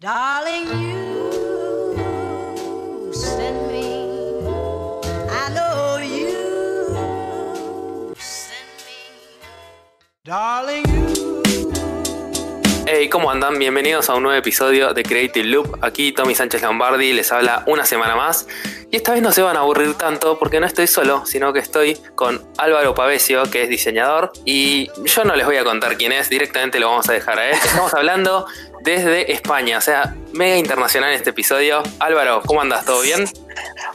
Darling, you send me. I know you send me. Darling. Hey, ¿cómo andan? Bienvenidos a un nuevo episodio de Creative Loop. Aquí Tommy Sánchez Lombardi les habla una semana más. Y esta vez no se van a aburrir tanto porque no estoy solo, sino que estoy con Álvaro Pavesio, que es diseñador. Y yo no les voy a contar quién es, directamente lo vamos a dejar a él. Estamos hablando desde España, o sea, mega internacional este episodio. Álvaro, ¿cómo andas? ¿Todo bien?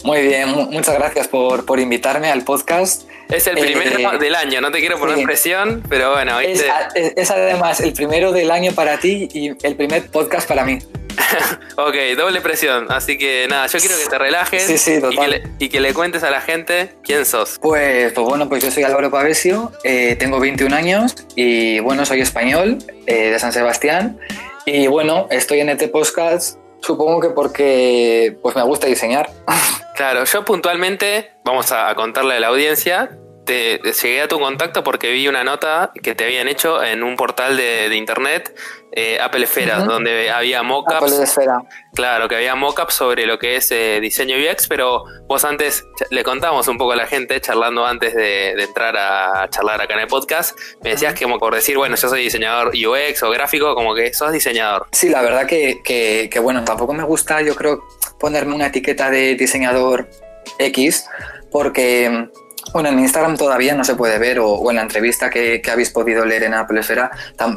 Muy bien, mu- muchas gracias por, por invitarme al podcast. Es el primero Eh, del año, no te quiero poner sí. presión, pero bueno, Es, ¿viste? a- es- es además el primero del año para ti y el primer podcast para mí. Ok, doble presión. Así que nada, yo quiero que te relajes Sí, sí, y, que total. le, y que le cuentes a la gente quién sos. Pues, pues bueno, pues yo soy Álvaro Pavesio, eh, tengo 21 años y bueno, soy español eh, de San Sebastián y bueno, estoy en este podcast supongo que porque pues me gusta diseñar. Claro, yo puntualmente, vamos a, a contarle a la audiencia, te, te llegué a tu contacto porque vi una nota que te habían hecho en un portal de, de internet, eh, Apple Esfera, Ujú. donde había mockups. Apple de esfera. Claro, que había mockups sobre lo que es eh, diseño UX, pero vos antes le contamos un poco a la gente, charlando antes de, de entrar a charlar acá en el podcast, me decías que como por decir, bueno, yo soy diseñador UX o gráfico, como que sos diseñador. Sí, la verdad que, que- que, bueno, tampoco me gusta, yo creo, ponerme una etiqueta de diseñador X, porque, bueno, en Instagram todavía no se puede ver, o, en la entrevista que, habéis podido leer en Apple Esfera,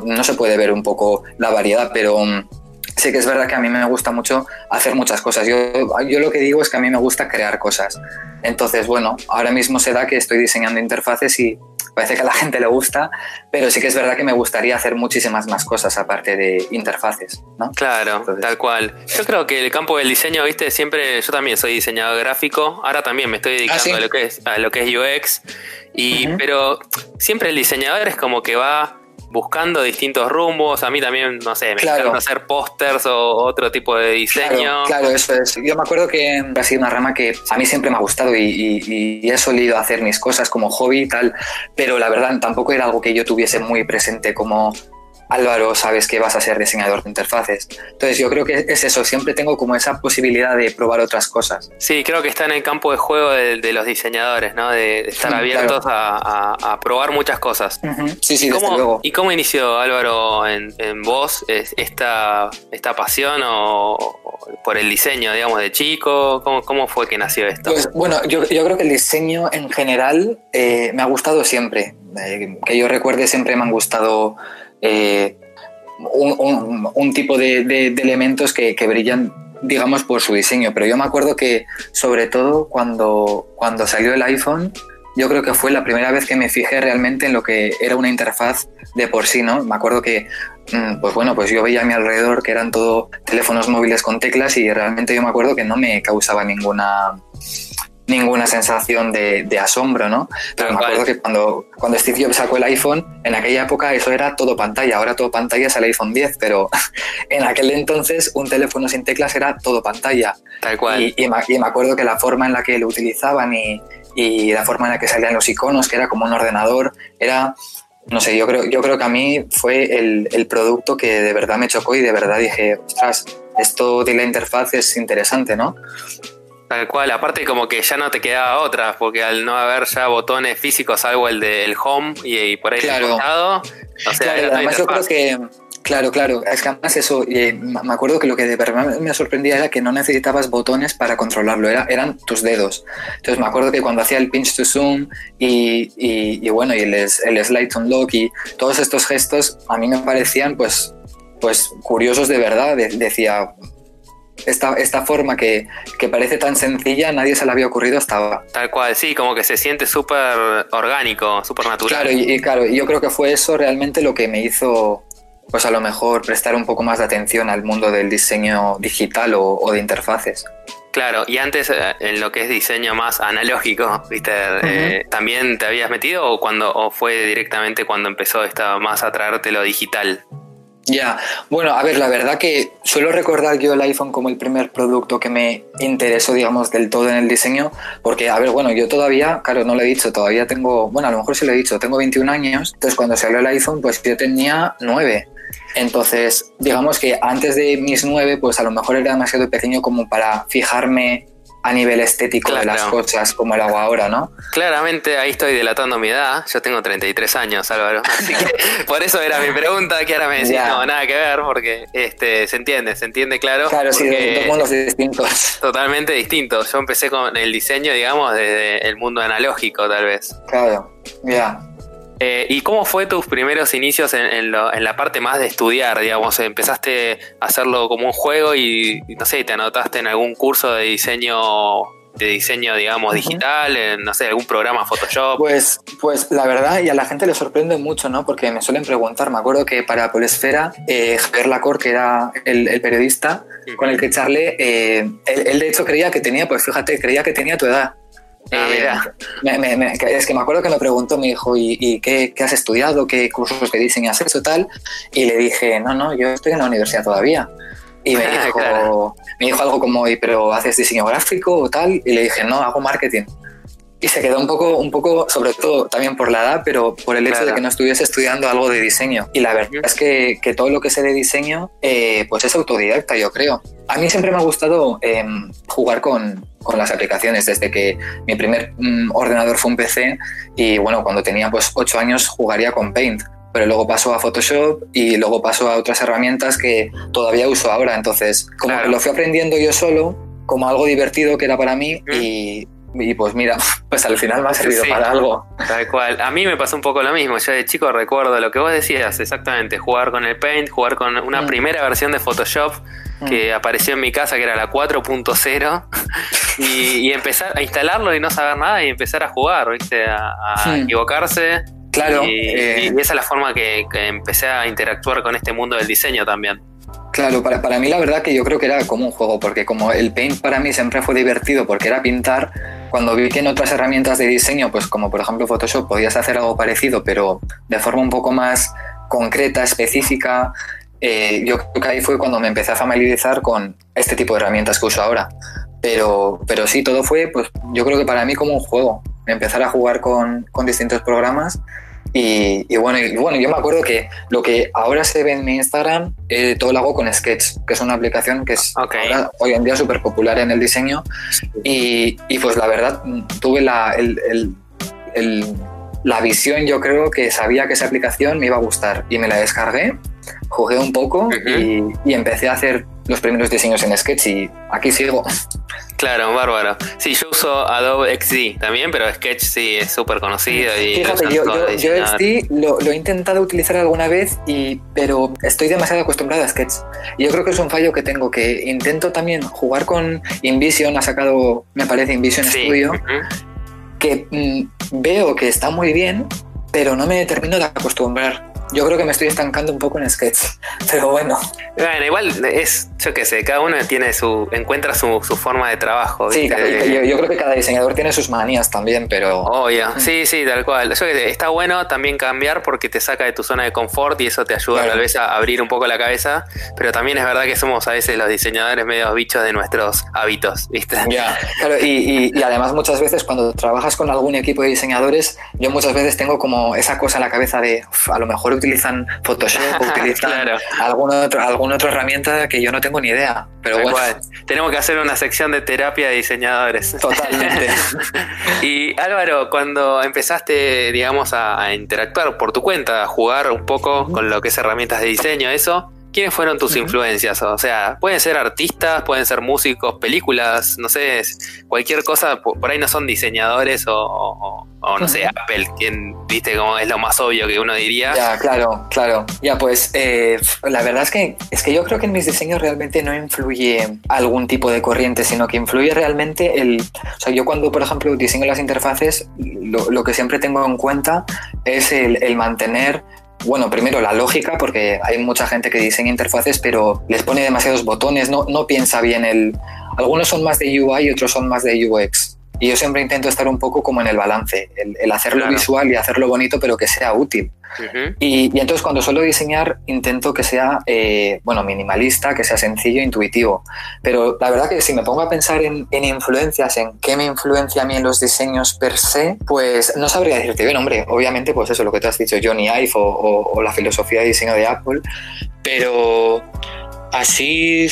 no se puede ver un poco la variedad, pero mm, sí que es verdad que a mí me gusta mucho hacer muchas cosas. Yo, yo lo que digo es que a mí me gusta crear cosas. Entonces, bueno, ahora mismo se da que estoy diseñando interfaces y parece que a la gente le gusta, pero sí que es verdad que me gustaría hacer muchísimas más cosas aparte de interfaces, ¿no? Claro, Entonces- tal cual. Yo creo que el campo del diseño, viste, siempre, yo también soy diseñador gráfico, ahora también me estoy dedicando Ah, ¿sí? a lo que es, a lo que es UX, y, pero siempre el diseñador es como que va buscando distintos rumbos. A mí también, no sé, me Claro. encanta hacer pósters o otro tipo de diseño. Claro, claro, eso es. Yo me acuerdo que ha sido una rama que a mí siempre me ha gustado y, y- y he solido hacer mis cosas como hobby y tal, pero la verdad tampoco era algo que yo tuviese muy presente como Álvaro, sabes que vas a ser diseñador de interfaces. Entonces yo creo que es eso, siempre tengo como esa posibilidad de probar otras cosas. Sí, creo que está en el campo de juego de, de los diseñadores, ¿no? De, de estar abiertos a, a- a probar muchas cosas. Sí, sí, ¿Y desde cómo, luego. ¿Y cómo inició Álvaro en, en vos es- esta, esta pasión o, o por el diseño, digamos, de chico? ¿Cómo, cómo fue que nació esto? Pues bueno, yo, yo creo que el diseño en general eh, me ha gustado siempre. Eh, que yo recuerde, siempre me han gustado eh, un, tipo de elementos que, que brillan, digamos, por su diseño. Pero yo me acuerdo que, sobre todo, cuando, cuando salió el iPhone, yo creo que fue la primera vez que me fijé realmente en lo que era una interfaz de por sí, ¿no? Me acuerdo que, mm, pues bueno, pues yo veía a mi alrededor que eran todo teléfonos móviles con teclas y realmente yo me acuerdo que no me causaba ninguna ninguna sensación de, de asombro, ¿no? Pero Tal me cual. acuerdo que cuando, cuando Steve Jobs sacó el iPhone, en aquella época eso era todo pantalla, ahora todo pantalla es el iPhone 10, pero en aquel entonces un teléfono sin teclas era todo pantalla. Tal cual. Y, y me, y me acuerdo que la forma en la que lo utilizaban y, y la forma en la que salían los iconos, que era como un ordenador, era, no sé, yo creo, yo creo que a mí fue el, el producto que de verdad me chocó y de verdad dije, ostras, esto de la interfaz es interesante, ¿no? Tal cual, aparte como que ya no te quedaba otra, porque al no haber ya botones físicos, salvo el del home y, y por ahí Claro. el costado, o sea, Claro, además yo creo que, claro, claro, es que además eso, eh, me acuerdo que lo que de verdad me sorprendía era que no necesitabas botones para controlarlo, era, eran tus dedos. Entonces me acuerdo que cuando hacía el pinch to zoom y, y- y bueno, y el, el slide to unlock y todos estos gestos a mí me parecían pues, pues curiosos de verdad, De- decía... Esta, esta forma que, que parece tan sencilla, nadie se le había ocurrido hasta ahora. Tal cual, sí, como que se siente súper orgánico, súper natural. Claro, y, y claro, yo creo que fue eso realmente lo que me hizo, pues a lo mejor prestar un poco más de atención al mundo del diseño digital o, o de interfaces. Claro, y antes eh, en lo que es diseño más analógico, ¿viste? Eh, ¿También te habías metido o cuando o fue directamente cuando empezó esta más a traerte lo digital? Ya, bueno, a ver, la verdad que suelo recordar yo el iPhone como el primer producto que me interesó, digamos, del todo en el diseño, porque, a ver, bueno, yo todavía, claro, no lo he dicho, todavía tengo, bueno, a lo mejor sí lo he dicho, tengo 21 años, entonces cuando salió el iPhone, pues yo tenía 9. Entonces, digamos que antes de mis nueve, pues a lo mejor era demasiado pequeño como para fijarme a nivel estético de las cosas como lo hago ahora, ¿no? Claramente ahí estoy delatando mi edad. Yo tengo 33 años, Álvaro. Así que por eso era mi pregunta, que ahora me decís, no, nada que ver, porque este, se entiende, se entiende claro. Claro, sí, dos mundos distintos. Totalmente distinto. Yo empecé con el diseño, digamos, desde el mundo analógico, tal vez. Claro, ya. Eh, ¿Y cómo fue tus primeros inicios en, en lo- en la parte más de estudiar, digamos? ¿Empezaste a hacerlo como un juego y, no sé, te anotaste en algún curso de diseño, de diseño, digamos, digital, en, no sé, algún programa Photoshop? Pues, pues la verdad, y a la gente le sorprende mucho, ¿no? Porque me suelen preguntar. Me acuerdo que para Polesfera, eh, Javier Lacor, que era el, el periodista con el que charlé, eh, él, él de hecho creía que tenía, pues fíjate, creía que tenía tu edad. Ah, Eh, mira. me- me- me- que- es que me acuerdo que me preguntó, me dijo, ¿y, y qué, qué has estudiado? ¿Qué cursos de diseño has hecho? Tal. Y le dije, no, no, yo estoy en la universidad todavía. Y me dijo, Claro. me dijo algo como, "¿Y pero haces diseño gráfico o tal? Y le dije, no, hago marketing. Y se quedó un poco, un poco, sobre todo también por la edad, pero por el hecho Claro. de que no estuviese estudiando algo de diseño. Y la verdad es que, que todo lo que sé de diseño, eh, pues es autodidacta, yo creo. A mí siempre me ha gustado eh, jugar con, con las aplicaciones, desde que mi primer mm, ordenador fue un PC y bueno, cuando tenía pues 8 años jugaría con Paint. Pero luego pasó a Photoshop y luego pasó a otras herramientas que todavía uso ahora. Entonces, como Claro. que lo fui aprendiendo yo solo, como algo divertido que era para mí y, y pues mira, pues al final me ha servido Sí. para algo. Tal cual. A mí me pasó un poco lo mismo. Yo de chico recuerdo lo que vos decías, exactamente. Jugar con el Paint, jugar con una Mm. primera versión de Photoshop que apareció en mi casa, que era la 4.0, y, y empezar a instalarlo y no saber nada y empezar a jugar, ¿viste? A, a Hmm. equivocarse. Claro, Y, eh, y esa es la forma que, que empecé a interactuar con este mundo del diseño también. Claro, para, para mí la verdad que yo creo que era como un juego, porque como el Paint para mí siempre fue divertido porque era pintar, cuando vi que en otras herramientas de diseño, pues como por ejemplo Photoshop, podías hacer algo parecido, pero de forma un poco más concreta, específica, eh, yo creo que ahí fue cuando me empecé a familiarizar con este tipo de herramientas que uso ahora. Pero, pero sí, todo fue, pues yo creo que para mí como un juego, empezar a jugar con, con distintos programas y, y bueno, y bueno, yo me acuerdo que lo que ahora se ve en mi Instagram, eh, todo lo hago con Sketch, que es una aplicación que es Ok. ahora, hoy en día súper popular en el diseño. Y, y pues la verdad, tuve la, el- el- el- la visión, yo creo que sabía que esa aplicación me iba a gustar y me la descargué, jugué un poco Ujú. y, y empecé a hacer los primeros diseños en Sketch y aquí sigo. Claro, bárbaro. Sí, yo uso Adobe XD también, pero Sketch sí es súper conocido y Fíjate, yo, yo, yo. XD lo, lo he intentado utilizar alguna vez, y, pero estoy demasiado acostumbrado a Sketch. Y yo creo que es un fallo que tengo, que intento también jugar con InVision, ha sacado, me parece, InVision Sí, Studio, ujú. que mm, veo que está muy bien, pero no me termino de acostumbrar. Yo creo que me estoy estancando un poco en Sketch, pero bueno, Bueno, igual es, yo qué sé, cada uno tiene su, encuentra su, su forma de trabajo. sí, ¿viste? yo, yo creo que cada diseñador tiene sus manías también, pero... Obvio, Mm. sí, sí, tal cual. Yo sé, está bueno también cambiar porque te saca de tu zona de confort y eso te ayuda Claro. tal vez a abrir un poco la cabeza, pero también es verdad que somos a veces los diseñadores medio bichos de nuestros hábitos, ¿viste? Ya, claro, y, y- y además muchas veces cuando trabajas con algún equipo de diseñadores, yo muchas veces tengo como esa cosa en la cabeza de "Uf, a lo mejor utilizan Photoshop o utilizan Claro. alguna, otra, alguna otra herramienta que yo no tengo ni idea. Pero bueno, cual. Tenemos que hacer una sección de terapia de diseñadores. totalmente. Y Álvaro, cuando empezaste, digamos, a, a interactuar por tu cuenta, a jugar un poco con lo que es herramientas de diseño, eso, ¿quiénes fueron tus influencias? O sea, pueden ser artistas, pueden ser músicos, películas, no sé, cualquier cosa, por, ahí no son diseñadores o, o- o, no sé. Apple, quien, viste, como es lo más obvio que uno diría. Ya, claro, claro. Ya, pues eh, la verdad es que es que yo creo que en mis diseños realmente no influye algún tipo de corriente, sino que influye realmente el. O sea, yo cuando, por ejemplo, diseño las interfaces, lo, lo que siempre tengo en cuenta es el, el mantener. Bueno, primero la lógica, porque hay mucha gente que diseña interfaces, pero les pone demasiados botones, no, no piensa bien el. Algunos son más de UI y otros son más de UX. Y yo siempre intento estar un poco como en el balance, el, el hacerlo Claro. visual y hacerlo bonito, pero que sea útil. Y, y entonces cuando suelo diseñar intento que sea, eh, bueno, minimalista, que sea sencillo, intuitivo. Pero la verdad que si me pongo a pensar en, en influencias, en qué me influencia a mí en los diseños per se, pues no sabría decirte bien, hombre, obviamente pues eso, lo que te has dicho, Johnny Ive o, o- o la filosofía de diseño de Apple, pero así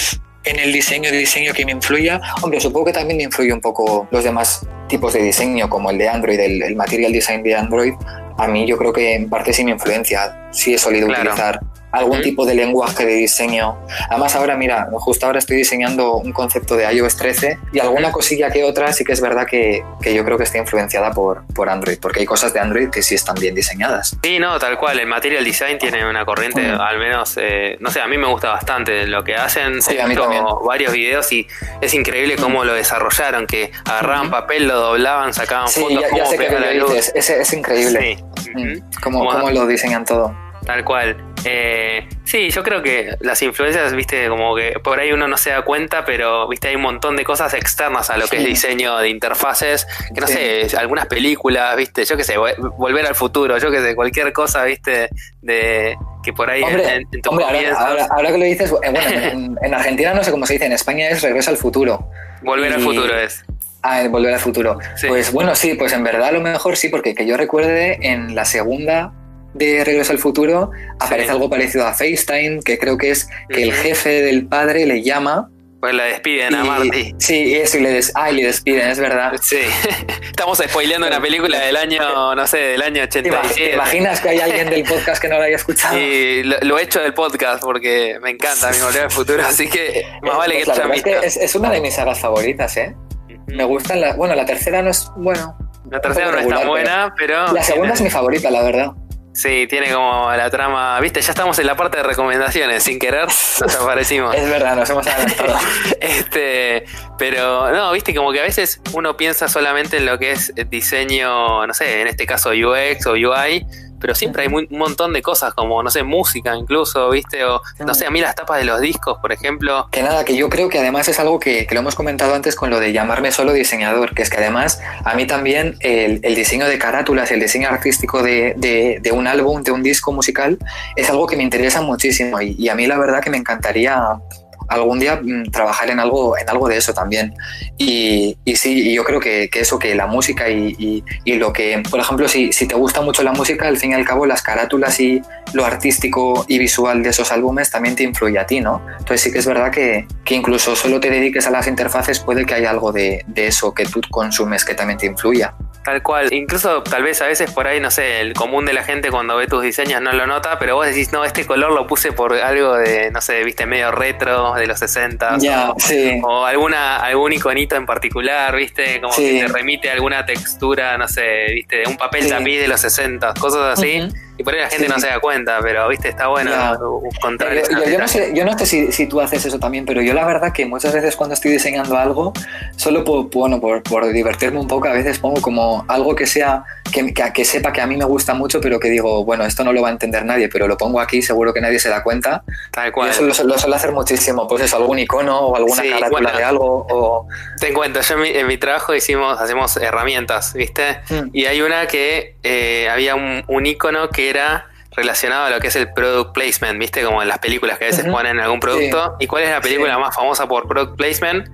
en el diseño de diseño que me influya, hombre, supongo que también me influye un poco los demás tipos de diseño, como el de Android, el, el material design de Android, a mí yo creo que en parte sí me influencia, sí he solido Claro. utilizar algún tipo de lenguaje de diseño. Además ahora, mira, justo ahora estoy diseñando un concepto de iOS 13 y alguna cosilla que otra sí que es verdad que, que yo creo que está influenciada por, por Android, porque hay cosas de Android que sí están bien diseñadas. Sí, no, tal cual. El material design tiene una corriente, Mm. al menos, eh, no sé, a mí me gusta bastante lo que hacen. Sí, a mí varios videos y es increíble cómo lo desarrollaron, que agarraban papel, lo doblaban, sacaban Sí, fotos, ya, ya sé que pega la lo luz. dices, es, es increíble Sí. Cómo, cómo lo diseñan todo. Tal cual. Eh, sí, yo creo que las influencias, viste, como que por ahí uno no se da cuenta, pero viste, hay un montón de cosas externas a lo que es diseño de interfaces, que no Sí. sé, algunas películas, viste, yo qué sé, Vol- volver al futuro, yo qué sé, cualquier cosa, viste, de que por ahí Hombre, en, en hombre, ahora, comienzos, ahora- ahora que lo dices, eh, bueno, en, en Argentina no sé cómo se dice, en España es Regreso al Futuro. volver al futuro es. Ah, Volver al Futuro. Sí. Pues bueno, sí, pues en verdad a lo mejor sí, porque que yo recuerde en la segunda de Regreso al Futuro aparece Sí. algo parecido a FaceTime, que creo que es que el jefe del padre le llama. Pues la despiden a Marty. Sí, y eso, y le, des, ah, y le despiden, es verdad. Sí, estamos spoileando una película del año, no sé, del año ¿Te, imag- 87. te imaginas que hay alguien del podcast que no lo haya escuchado? Y lo, lo he hecho del podcast porque me encanta mi volver al futuro, así que más vale que Pues la es, visto. que es, es una de mis sagas favoritas, ¿eh? Me gustan las... Bueno, la tercera no es... Bueno... La tercera no poco es tan regular, buena, pero. pero La segunda es mi favorita, la verdad. Sí, tiene como la trama. Viste, ya estamos en la parte de recomendaciones, sin querer nos aparecimos. Es verdad, nos hemos adelantado. Este, pero no, viste, como que a veces uno piensa solamente en lo que es diseño, no sé, en este caso UX o UI, pero siempre hay muy- un montón de cosas, como, no sé, música incluso, viste, o no sé, a mí las tapas de los discos, por ejemplo. Que nada, que yo creo que además es algo que, que lo hemos comentado antes con lo de llamarme solo diseñador, que es que además a mí también el, el diseño de carátulas, el diseño artístico de, de- de un álbum, de un disco musical, es algo que me interesa muchísimo y, y a mí la verdad que me encantaría algún día mm, trabajar en algo, en algo de eso también. Y, y sí, yo creo que, que eso, que la música y, y- y lo que, por ejemplo, si, si te gusta mucho la música, al fin y al cabo las carátulas y lo artístico y visual de esos álbumes también te influye a ti, ¿no? Entonces sí que es verdad que, que incluso solo te dediques a las interfaces, puede que haya algo de, de eso que tú consumes que también te influya. Tal cual, incluso tal vez a veces por ahí, no sé, el común de la gente cuando ve tus diseños no lo nota, pero vos decís, no, este color lo puse por algo de, no sé, viste, medio retro de los 60 Ya, o, sí. o alguna, algún iconito en particular, viste, como Sí. que te remite a alguna textura, no sé, viste, de un papel Sí. tapiz de los 60, cosas así, Ujú. Y por ahí la gente Sí. no se da cuenta, pero viste, está bueno Ya. encontrar Yo, yo- yo no sé, yo no sé si, si tú haces eso también, pero yo la verdad que muchas veces cuando estoy diseñando algo, solo por, bueno, por, por divertirme un poco, a veces pongo como algo que sea, que, que, que sepa que a mí me gusta mucho, pero que digo, bueno, esto no lo va a entender nadie, pero lo pongo aquí, seguro que nadie se da cuenta. Tal Y cual. eso lo, lo suelo hacer muchísimo, pues eso, algún icono o alguna Sí, carátula bueno. de algo, o... Te cuento, yo en mi, en mi trabajo hicimos, hacemos herramientas, ¿viste? Mm. Y hay una que eh, había un, un icono que era relacionado a lo que es el product placement, ¿viste? Como en las películas que a veces Ujú. ponen algún producto. ¿Y cuál es la película Sí. más famosa por product placement?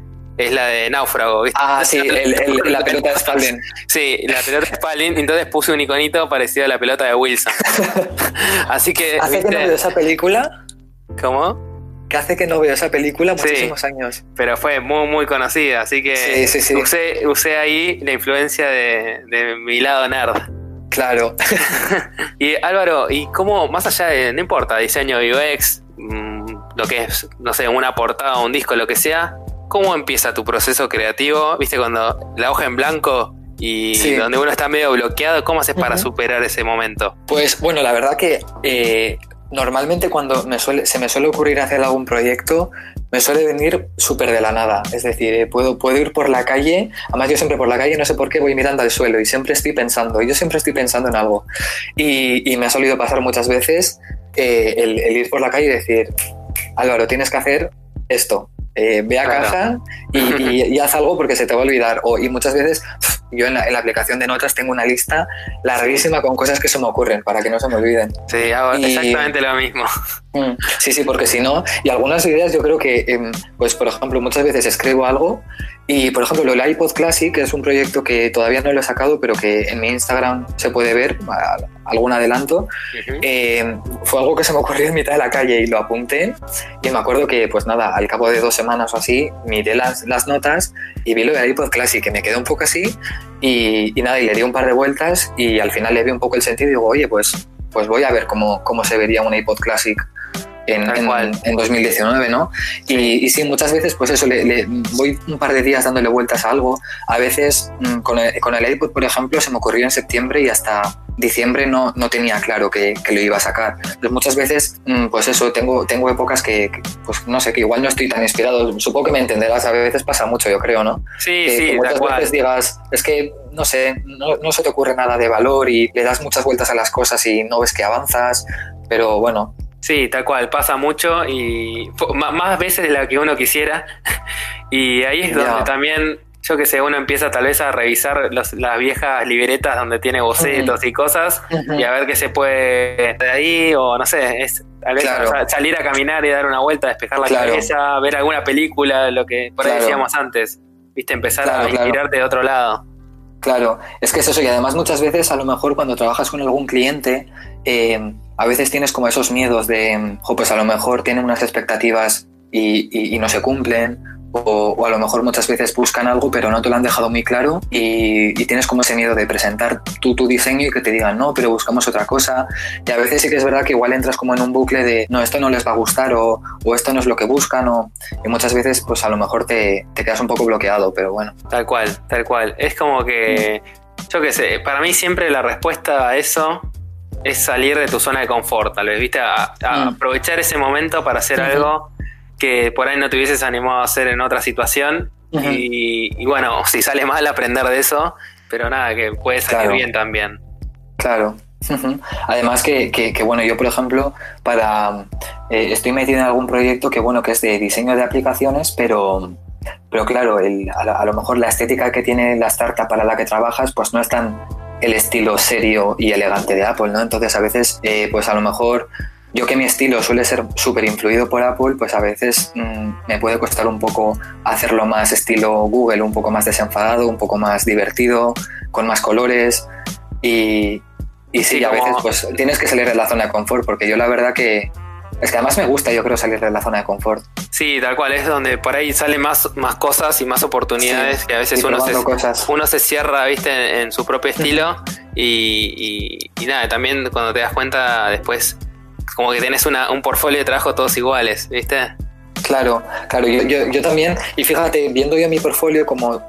Es la de Náufrago, ¿viste? Ah, sí, el- el- la pelota de Spalding. Sí, la pelota de Spalding. Entonces puse un iconito parecido a la pelota de Wilson. Así que, Hace que no veo esa película, ¿Cómo? que hace que no veo esa película Sí. muchísimos años. Pero fue muy, muy conocida. Así que Sí, sí, sí. Usé, usé ahí la influencia de, de mi lado nerd. Claro. Y Álvaro, ¿y cómo, más allá de, no importa, diseño UX, mm, lo que es, no sé, una portada, un disco, lo que sea, ¿cómo empieza tu proceso creativo? ¿Viste cuando la hoja en blanco y Sí. donde uno está medio bloqueado, cómo haces para superar ese momento? Pues bueno, la verdad que eh, normalmente cuando me suele, se me suele ocurrir hacer algún proyecto, me suele venir súper de la nada. Es decir, eh, puedo, puedo ir por la calle, además yo siempre por la calle, no sé por qué, voy mirando al suelo y siempre estoy pensando, yo siempre estoy pensando en algo. Y, y me ha solido pasar muchas veces eh, el, el ir por la calle y decir, Álvaro, tienes que hacer esto. Eh, ve a Claro. casa y, y- y haz algo porque se te va a olvidar. O, y muchas veces yo en la, en la aplicación de notas tengo una lista larguísima con cosas que se me ocurren para que no se me olviden. Sí, hago Y- exactamente lo mismo. Mm, Sí, sí, porque si no, y algunas ideas yo creo que, em, pues por ejemplo, muchas veces escribo algo y por ejemplo lo del iPod Classic, que es un proyecto que todavía no lo he sacado, pero que en mi Instagram se puede ver, algún adelanto, Ujú. eh, fue algo que se me ocurrió en mitad de la calle y lo apunté y me acuerdo que pues nada, al cabo de dos semanas o así, miré las, las notas y vi lo del iPod Classic, que me quedó un poco así y, y nada, y le di un par de vueltas y al final le vi un poco el sentido y digo, oye, pues, pues voy a ver cómo, cómo se vería un iPod Classic en, en- en 2019, ¿no? Y, y sí, muchas veces, pues eso, le, le- voy un par de días dándole vueltas a algo. A veces, mm, con el, con el iPod, por ejemplo, se me ocurrió en septiembre y hasta diciembre no, no tenía claro que, que lo iba a sacar. Entonces, muchas veces, mm, pues eso, tengo, tengo épocas que, que, pues no sé, que igual no estoy tan inspirado. Supongo que me entenderás, a veces pasa mucho, yo creo, ¿no? Sí, que, sí, que muchas veces digas, es que, no sé, no, no se te ocurre nada de valor y le das muchas vueltas a las cosas y no ves que avanzas, pero bueno, Sí, tal cual, pasa mucho y más veces de lo que uno quisiera. Y ahí es donde también, yo que sé, uno empieza tal vez a revisar los- las viejas libretas donde tiene bocetos y cosas y a ver qué se puede de ahí o no sé, es tal vez Claro. salir a caminar y dar una vuelta, despejar la Claro. cabeza, ver alguna película, lo que por ahí Claro. decíamos antes, viste, empezar a inspirarte de otro lado. Claro, es que es eso, y además muchas veces a lo mejor cuando trabajas con algún cliente, eh, a veces tienes como esos miedos de, jo, pues a lo mejor tienen unas expectativas y, y- y no se cumplen, o, o a lo mejor muchas veces buscan algo pero no te lo han dejado muy claro y, y tienes como ese miedo de presentar tú tu diseño y que te digan no, pero buscamos otra cosa. Y a veces sí que es verdad que igual entras como en un bucle de no, esto no les va a gustar o, o esto no es lo que buscan o, y muchas veces pues a lo mejor te, te quedas un poco bloqueado, pero bueno. Tal cual, tal cual. Es como que, yo qué sé, para mí siempre la respuesta a eso es salir de tu zona de confort, tal vez, ¿viste? A, a Mm. aprovechar ese momento para hacer algo que por ahí no te hubieses animado a hacer en otra situación. Y, y bueno, si sale mal, aprender de eso, pero nada, que puede salir Claro. bien también. Claro. Además que, que- que, bueno, yo por ejemplo, para eh, estoy metido en algún proyecto que bueno, que es de diseño de aplicaciones, pero, pero claro, el- a, la- a lo mejor la estética que tiene la startup para la que trabajas, pues no es tan el estilo serio y elegante de Apple, ¿no? Entonces a veces, eh, pues a lo mejor yo que mi estilo suele ser súper influido por Apple, pues a veces mm, me puede costar un poco hacerlo más estilo Google, un poco más desenfadado, un poco más divertido, con más colores y, y sí, Sí, a veces pues tienes que salir de la zona de confort, porque yo la verdad que es que además me gusta, yo creo, salir de la zona de confort. Sí, tal cual, es donde por ahí salen más, más cosas y más oportunidades Sí, que a veces uno se, probando cosas. uno se cierra, viste, en, en su propio estilo y, y- y nada, también cuando te das cuenta después como que tenés una, un portfolio de trabajo todos iguales, viste. Claro, claro, yo, yo, yo también, y fíjate, viendo yo mi portfolio como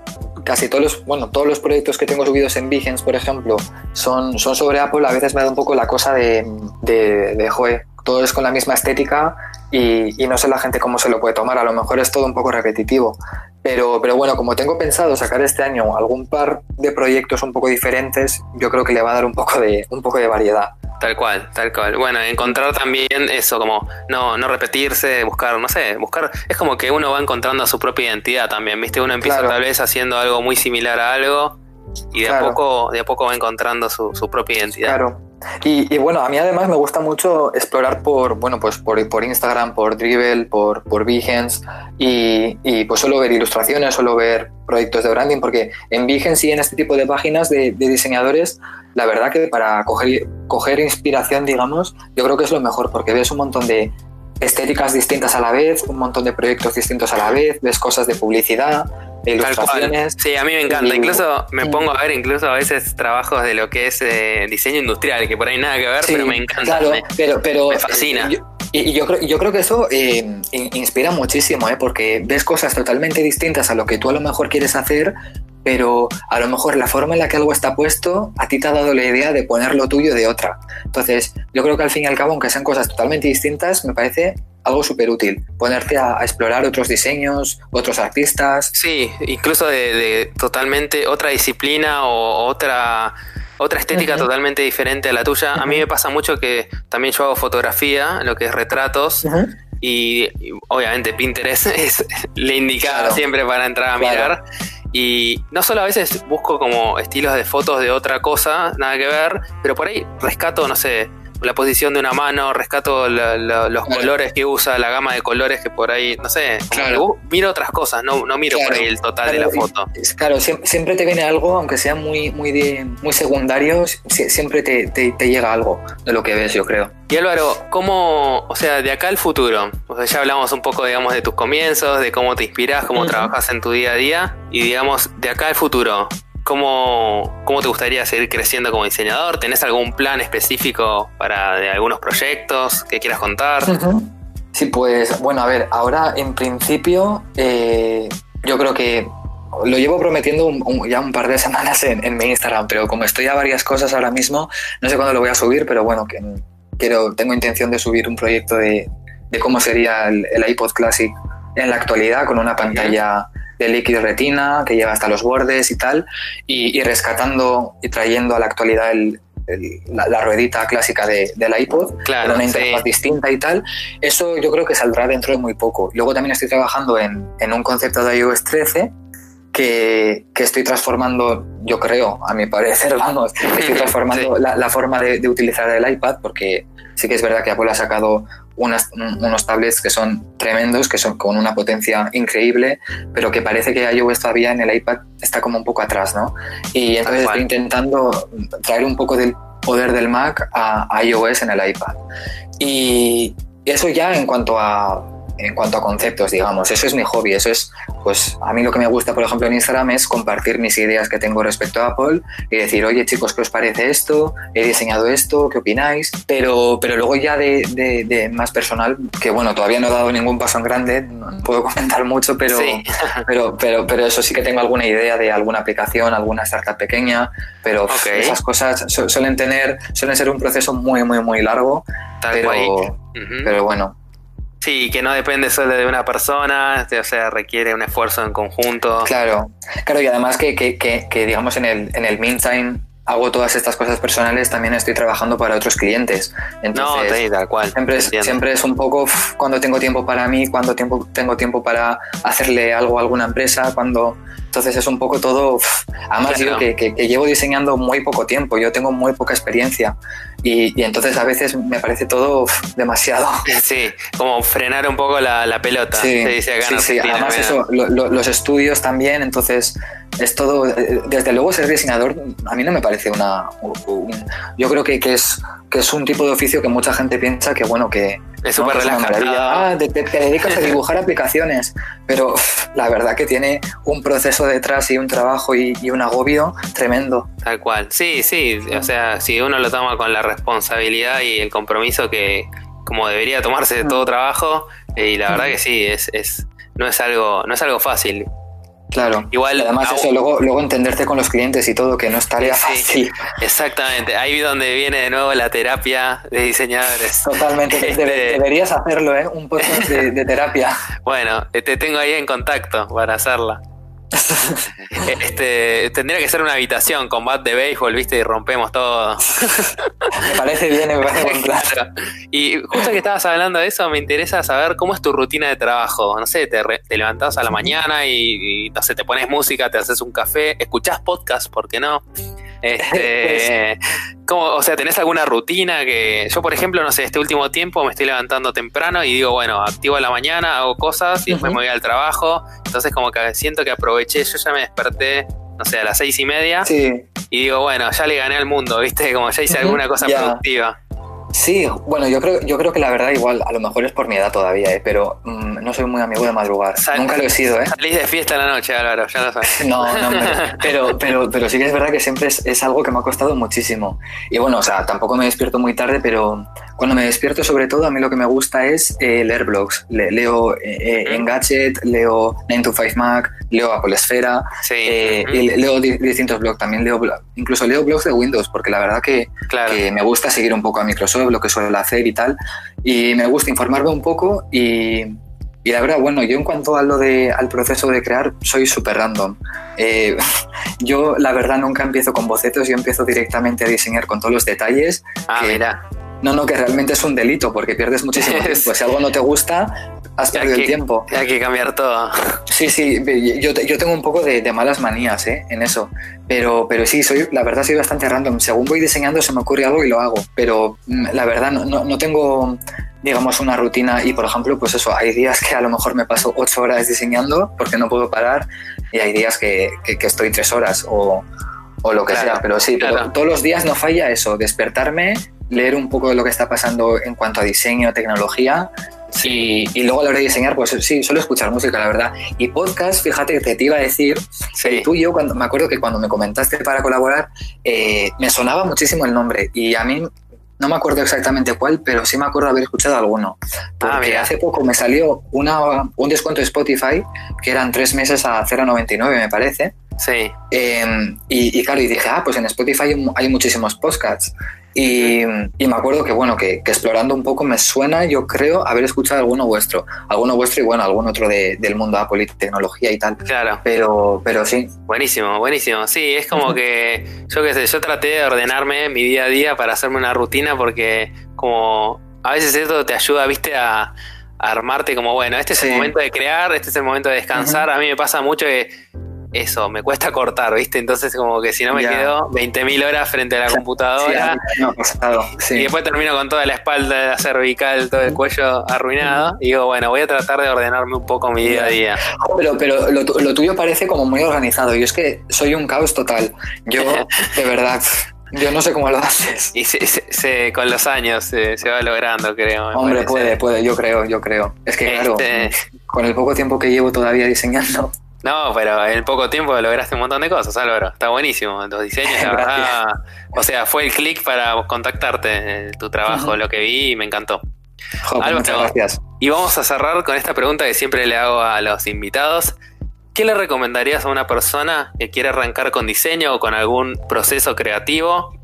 casi todos los, bueno, todos los proyectos que tengo subidos en Behance, por ejemplo, son, son sobre Apple, a veces me da un poco la cosa de, de, de joe, todo es con la misma estética y, y no sé la gente cómo se lo puede tomar, a lo mejor es todo un poco repetitivo, pero, pero bueno, como tengo pensado sacar este año algún par de proyectos un poco diferentes, yo creo que le va a dar un poco de, un poco de variedad. Tal cual, tal cual. Bueno, encontrar también eso, como no, no repetirse, buscar, no sé, buscar, es como que uno va encontrando su propia identidad también, ¿viste? Uno empieza Claro. tal vez haciendo algo muy similar a algo y de, a, Claro. poco, de a poco va encontrando su, su propia identidad. Claro. Y, y bueno, a mí además me gusta mucho explorar por, bueno, pues por, por Instagram, por Dribble, por, por Behance. Y, y pues solo ver ilustraciones, solo ver proyectos de branding, porque en Behance y en este tipo de páginas de, de diseñadores, la verdad que para coger, coger inspiración, digamos, yo creo que es lo mejor, porque ves un montón de estéticas distintas a la vez, un montón de proyectos distintos a la vez, ves cosas de publicidad, de ilustraciones. Sí, a mí me encanta. Y- Incluso me pongo a ver incluso a veces trabajos de lo que es eh, diseño industrial, que por ahí nada que ver, Sí, pero me encanta. Claro, Me- pero, pero me fascina. Yo, y yo creo, yo creo que eso eh, in- inspira muchísimo, ¿eh? porque ves cosas totalmente distintas a lo que tú a lo mejor quieres hacer, pero a lo mejor la forma en la que algo está puesto a ti te ha dado la idea de poner lo tuyo de otra. Entonces, yo creo que al fin y al cabo, aunque sean cosas totalmente distintas, me parece algo súper útil. Ponerte a, a explorar otros diseños, otros artistas. Sí, incluso de, de totalmente otra disciplina o otra otra estética totalmente diferente a la tuya. A mí me pasa mucho que también yo hago fotografía, lo que es retratos, y, y obviamente Pinterest es la indicada Claro. siempre para entrar a Claro. mirar. Y no solo a veces busco como estilos de fotos de otra cosa, nada que ver, pero por ahí rescato, no sé, la posición de una mano, rescato la- la- los Claro. colores que usa, la gama de colores que por ahí, no sé, Claro. miro otras cosas, no, no miro por ahí el total de la foto. Claro, siempre, te viene algo, aunque sea muy, muy, de- muy secundario, si- siempre te, te- te llega algo de lo que ves, yo creo. Y Álvaro, ¿cómo, o sea, de acá al futuro? O sea, ya hablamos un poco, digamos, de tus comienzos, de cómo te inspiras, cómo trabajas en tu día a día, y digamos, de acá al futuro, ¿cómo, ¿cómo te gustaría seguir creciendo como diseñador? ¿Tenés algún plan específico para de algunos proyectos que quieras contar? Sí, pues bueno, a ver, ahora en principio eh, yo creo que lo llevo prometiendo un- ya un par de semanas en, en mi Instagram, pero como estoy a varias cosas ahora mismo, no sé cuándo lo voy a subir, pero bueno, que quiero, tengo intención de subir un proyecto de, de cómo sería el iPod Classic en la actualidad con una pantalla de líquido retina que llega hasta los bordes y tal, y, y rescatando y trayendo a la actualidad el- el- la, la ruedita clásica de- del iPod Claro, con una sí. interfaz distinta y tal. Eso yo creo que saldrá dentro de muy poco. Luego también estoy trabajando en, en un concepto de iOS 13 que, que estoy transformando, yo creo, a mi parecer, vamos, estoy transformando Sí. la, la forma de, de utilizar el iPad porque sí que es verdad que Apple ha sacado unas- un- unos tablets que son tremendos, que son con una potencia increíble, pero que parece que iOS todavía en el iPad está como un poco atrás, ¿no? Y entonces estoy intentando traer un poco del poder del Mac a iOS en el iPad. Y eso ya en cuanto a en cuanto a conceptos, digamos, eso es mi hobby, eso es, pues a mí lo que me gusta, por ejemplo, en Instagram es compartir mis ideas que tengo respecto a Apple y decir, oye chicos, ¿qué os parece esto? He diseñado esto, ¿qué opináis? Pero, pero luego ya de, de- de más personal, que bueno, todavía no he dado ningún paso en grande, no puedo comentar mucho, pero, Sí. pero, pero, pero eso sí que tengo alguna idea de alguna aplicación, alguna startup pequeña, pero esas cosas su- suelen tener, suelen ser un proceso muy, muy, muy largo, Tal pero, pero bueno, Sí, que no depende solo de una persona, o sea, requiere un esfuerzo en conjunto. Claro, claro, y además que, que- que- que, digamos en el, en el meantime hago todas estas cosas personales, también estoy trabajando para otros clientes. no, Entonces, sí, tal cual. siempre, es, siempre es un poco cuando tengo tiempo para mí, cuando tiempo, tengo tiempo para hacerle algo a alguna empresa, cuando... Entonces es un poco todo... Además Claro. yo que, que- que llevo diseñando muy poco tiempo, yo tengo muy poca experiencia y, y entonces a veces me parece todo uf, demasiado. Sí, como frenar un poco la, la pelota, Sí, se dice acá en sí, sí. Además eso, lo- lo- los estudios también, entonces es todo, eh, desde luego ser diseñador a mí no me parece una, un- yo creo que, que es que es un tipo de oficio que mucha gente piensa que bueno que Es ¿no? súper una relajado. maravilla. Ah, te, dedicas a dibujar aplicaciones, pero la verdad que tiene un proceso detrás y un trabajo y, y un agobio tremendo. Tal cual. Sí, sí. O sea, si uno lo toma con la responsabilidad y el compromiso que como debería tomarse de todo trabajo, eh, y la verdad que sí, es, es, no es algo, no es algo fácil. Claro. Igual, además eso, luego, luego entenderte con los clientes y todo, que no es tarea Sí. fácil. Exactamente. Ahí donde viene de nuevo la terapia de diseñadores. Totalmente. Este- Debe- deberías hacerlo, ¿eh? Un podcast de, de terapia. Bueno, eh, te tengo ahí en contacto para hacerla. Este, tendría que ser una habitación con bat de béisbol, viste, y rompemos todo. Me parece bien, me parece. Claro. Y justo que estabas hablando de eso, me interesa saber cómo es tu rutina de trabajo. No sé, te, te levantás a la mañana y, y, no sé, te pones música, te haces un café, escuchás podcast, ¿por qué no? Este, ¿cómo, o sea, ¿tenés alguna rutina que yo, por ejemplo, no sé, este último tiempo me estoy levantando temprano y digo, bueno, activo a la mañana, hago cosas y después me voy al trabajo. Entonces como que siento que aproveché, yo ya me desperté, no sé, a las seis y media Sí, y digo, bueno, ya le gané al mundo, ¿viste? Como ya hice alguna cosa ya. productiva. Sí, bueno, yo creo, yo creo que la verdad igual, a lo mejor es por mi edad todavía, ¿eh? pero mm, no soy muy amigo de madrugar. Sal- Nunca lo he sido, ¿eh? Salís de fiesta a la noche, Álvaro, ya lo sabes. No, no, pero, pero, pero sí que es verdad que siempre es, es algo que me ha costado muchísimo. Y bueno, o sea, tampoco me despierto muy tarde, pero cuando me despierto, sobre todo, a mí lo que me gusta es eh, leer blogs. Le- leo eh, eh. Engadget, leo 9 to 5 Mac, leo Apple Esfera, Sí, eh, leo di- distintos blogs. También leo, incluso leo blogs de Windows, porque la verdad que, claro. que me gusta seguir un poco a Microsoft, lo que suele hacer y tal. Y me gusta informarme un poco y, y la verdad, bueno, yo en cuanto a lo de, al proceso de crear, soy súper random. Eh, yo la verdad nunca empiezo con bocetos, yo empiezo directamente a diseñar con todos los detalles. Ah, que- mira. No, no, que realmente es un delito porque pierdes muchísimo tiempo. Si algo no te gusta, has perdido el tiempo. Hay que cambiar todo. Sí, sí, yo, yo tengo un poco de, malas manías ¿eh? en eso. Pero, pero sí, soy, la verdad soy bastante random. Según voy diseñando se me ocurre algo y lo hago. Pero mm, la verdad no, no, no tengo digamos, una rutina y, por ejemplo, pues eso, hay días que a lo mejor me paso ocho horas diseñando porque no puedo parar y hay días que, que, estoy tres horas o, o lo que sea, pero sí, todos los días no falla eso, despertarme, leer un poco de lo que está pasando en cuanto a diseño, tecnología y, y, luego a la hora de diseñar, pues sí, suelo escuchar música, la verdad. Y podcast, fíjate que te iba a decir, sí. tú y yo, cuando, me acuerdo que cuando me comentaste para colaborar, eh, me sonaba muchísimo el nombre y a mí no me acuerdo exactamente cuál, pero sí me acuerdo haber escuchado alguno. Ah, porque hace poco me salió una, un descuento de Spotify que eran tres meses a 0,99, me parece. Sí. Em, y, y, claro, y dije, ah, pues en Spotify hay muchísimos podcasts. Y, me acuerdo que, bueno, que, explorando un poco me suena, yo creo, haber escuchado alguno vuestro. Alguno vuestro y, bueno, algún otro del mundo Apple y tecnología y tal. Claro. Pero, pero sí. Buenísimo, buenísimo. Sí, es como que, yo qué sé, yo traté de ordenarme mi día a día para hacerme una rutina porque como a veces esto te ayuda, viste, a, armarte como, bueno, este es el momento de crear, este es el momento de descansar. A mí me pasa mucho que eso, me cuesta cortar, ¿viste? Entonces como que si no me quedo 20.000 horas frente a la computadora y después termino con toda la espalda, la cervical, todo el cuello arruinado y digo, bueno, voy a tratar de ordenarme un poco mi día a día. Pero, pero lo, tuyo parece como muy organizado, yo es que soy un caos total. Yo, de verdad... Yo no sé cómo lo haces. Y se, con los años se, va logrando, creo. Hombre, puede, puede, yo creo, yo creo. Es que, claro, este con el poco tiempo que llevo todavía diseñando, no, pero en poco tiempo lograste un montón de cosas, Álvaro. Está buenísimo. Tus diseños, la verdad. O sea, fue el clic para contactarte, tu trabajo, lo que vi y me encantó. muchas gracias. Y vamos a cerrar con esta pregunta que siempre le hago a los invitados. ¿Qué le recomendarías a una persona que quiere arrancar con diseño o con algún proceso creativo?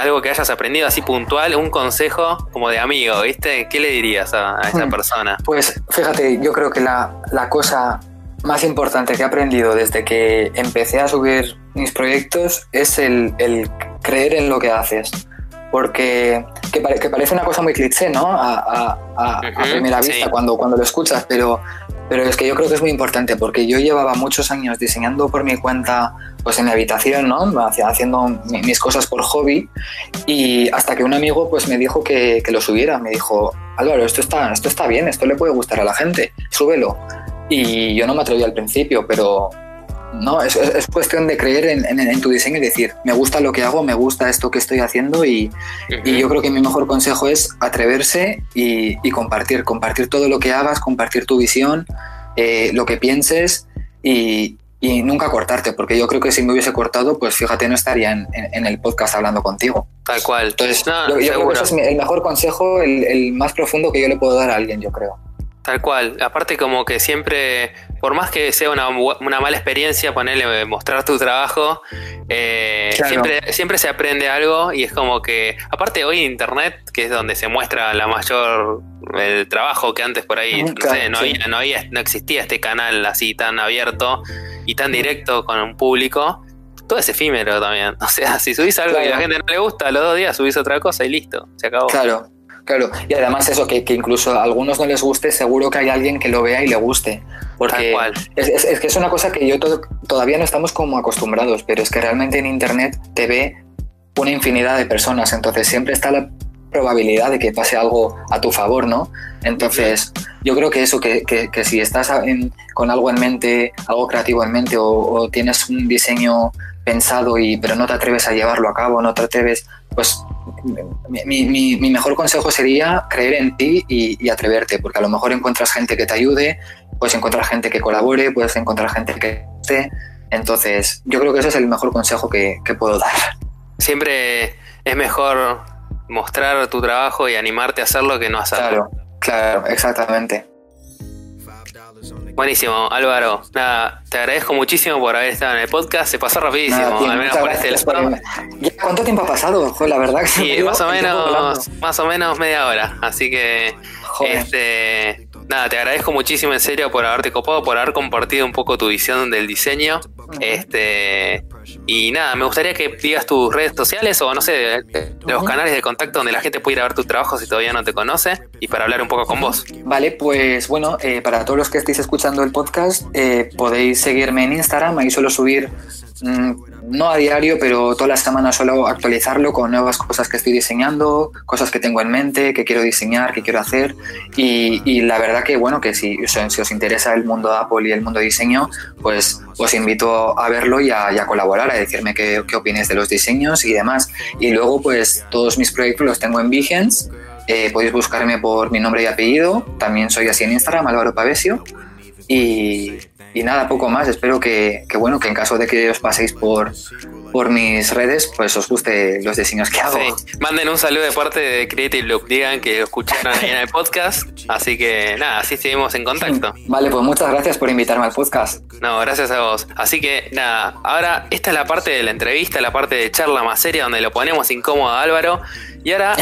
Algo que hayas aprendido así puntual, un consejo como de amigo, ¿viste? ¿Qué le dirías a, esa hmm. persona? Pues fíjate, yo creo que la, la cosa más importante que he aprendido desde que empecé a subir mis proyectos es el, creer en lo que haces. Porque que, parece una cosa muy cliché, ¿no? A, primera vista cuando, cuando lo escuchas, pero, pero es que yo creo que es muy importante porque yo llevaba muchos años diseñando por mi cuenta, pues en mi habitación, ¿no? Haciendo mis cosas por hobby y hasta que un amigo pues me dijo que, que lo subiera. Me dijo, Álvaro, esto está, esto está bien, esto le puede gustar a la gente, súbelo. Y yo no me atreví al principio, pero no, es, es cuestión de creer en, en, tu diseño y decir, me gusta lo que hago, me gusta esto que estoy haciendo y, y yo creo que mi mejor consejo es atreverse y, y, compartir, compartir todo lo que hagas, compartir tu visión, eh, lo que pienses y, y, nunca cortarte, porque yo creo que si me hubiese cortado, pues fíjate, no estaría en, en el podcast hablando contigo. Tal cual. Entonces, yo, yo creo que ese es el mejor consejo, el, el más profundo que yo le puedo dar a alguien, yo creo. Tal cual. Aparte como que siempre, por más que sea una, mala experiencia ponerle, mostrar tu trabajo, eh, siempre, siempre se aprende algo y es como que, aparte hoy internet, que es donde se muestra la mayor el trabajo que antes por ahí, no, había, no, había, no existía este canal así tan abierto y tan directo con un público. Todo es efímero también. O sea, si subís algo y a la gente no le gusta, a los dos días subís otra cosa y listo, se acabó. Claro. Claro, y además eso, que, incluso a algunos no les guste, seguro que hay alguien que lo vea y le guste. Porque es, es, que es una cosa que yo todavía no estamos como acostumbrados, pero es que realmente en Internet te ve una infinidad de personas, entonces siempre está la probabilidad de que pase algo a tu favor, ¿no? Entonces, yo creo que eso, que, que, si estás con algo en mente, algo creativo en mente, o, o, tienes un diseño pensado y pero no te atreves a llevarlo a cabo, no te atreves, pues mi, mejor consejo sería creer en ti y, atreverte, porque a lo mejor encuentras gente que te ayude, puedes encontrar gente que colabore, puedes encontrar gente que esté. Entonces, yo creo que ese es el mejor consejo que, puedo dar. Siempre es mejor mostrar tu trabajo y animarte a hacerlo que no hacerlo. Claro, claro, exactamente. Buenísimo, Álvaro. Nada, te agradezco muchísimo por haber estado en el podcast. Se pasó rapidísimo, al menos por este lado. ¿Cuánto tiempo ha pasado? la verdad que sí, más o menos, más o menos media hora. Así que este nada, te agradezco muchísimo en serio por haberte copado, por haber compartido un poco tu visión del diseño. Este Y nada, me gustaría que digas tus redes sociales o no sé, los canales de contacto donde la gente pudiera ver tu trabajo si todavía no te conoce y para hablar un poco con vos. Vale, pues bueno, eh, para todos los que estéis escuchando el podcast, eh, podéis seguirme en Instagram, ahí suelo subir no a diario, pero todas las semanas suelo actualizarlo con nuevas cosas que estoy diseñando, cosas que tengo en mente, que quiero diseñar, que quiero hacer. Y, la verdad que, bueno, que si, si, os interesa el mundo Apple y el mundo diseño, pues os invito a verlo y a, colaborar, a decirme qué, qué de los diseños y demás. Y luego, pues todos mis proyectos los tengo en Behance. Eh, podéis buscarme por mi nombre y apellido. También soy así en Instagram, Álvaro Pavesio. Y, y nada, poco más. Espero que, que, bueno, que en caso de que os paséis por, por mis redes, pues os guste los diseños que hago. Manden un saludo de parte de Creative Look, digan que escucharon en el podcast. Así que nada, así seguimos en contacto. Vale, pues muchas gracias por invitarme al podcast. No, gracias a vos. Así que nada, ahora esta es la parte de la entrevista, la parte de charla más seria donde lo ponemos incómodo a Álvaro. Y ahora,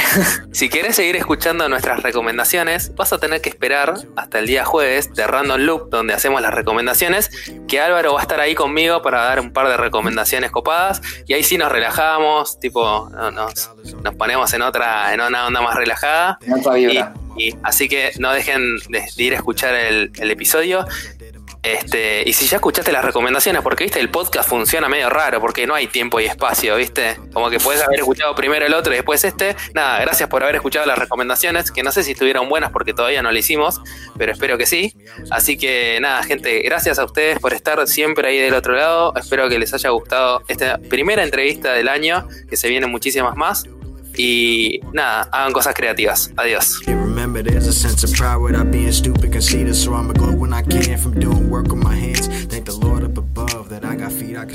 si querés seguir escuchando nuestras recomendaciones, vas a tener que esperar hasta el día jueves de Random Loop, donde hacemos las recomendaciones, que Álvaro va a estar ahí conmigo para dar un par de recomendaciones copadas. Y ahí sí nos relajamos, tipo, nos, nos ponemos en otra, en una onda más relajada. Y, así que no dejen de, ir a escuchar el, el episodio. Este, y si ya escuchaste las recomendaciones, porque viste, el podcast funciona medio raro, porque no hay tiempo y espacio, ¿viste? Como que puedes haber escuchado primero el otro y después este. Nada, gracias por haber escuchado las recomendaciones, que no sé si estuvieron buenas porque todavía no lo hicimos, pero espero que sí. Así que nada, gente, gracias a ustedes por estar siempre ahí del otro lado. Espero que les haya gustado esta primera entrevista del año, que se vienen muchísimas más. Y nada, hagan cosas creativas. Adiós.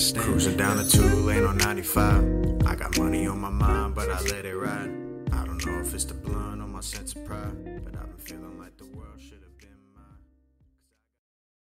Got feet I can stand. Cruising down the two lane on 95. I got money on my mind, but I let it ride. I don't know if it's the blunt or my sense of pride,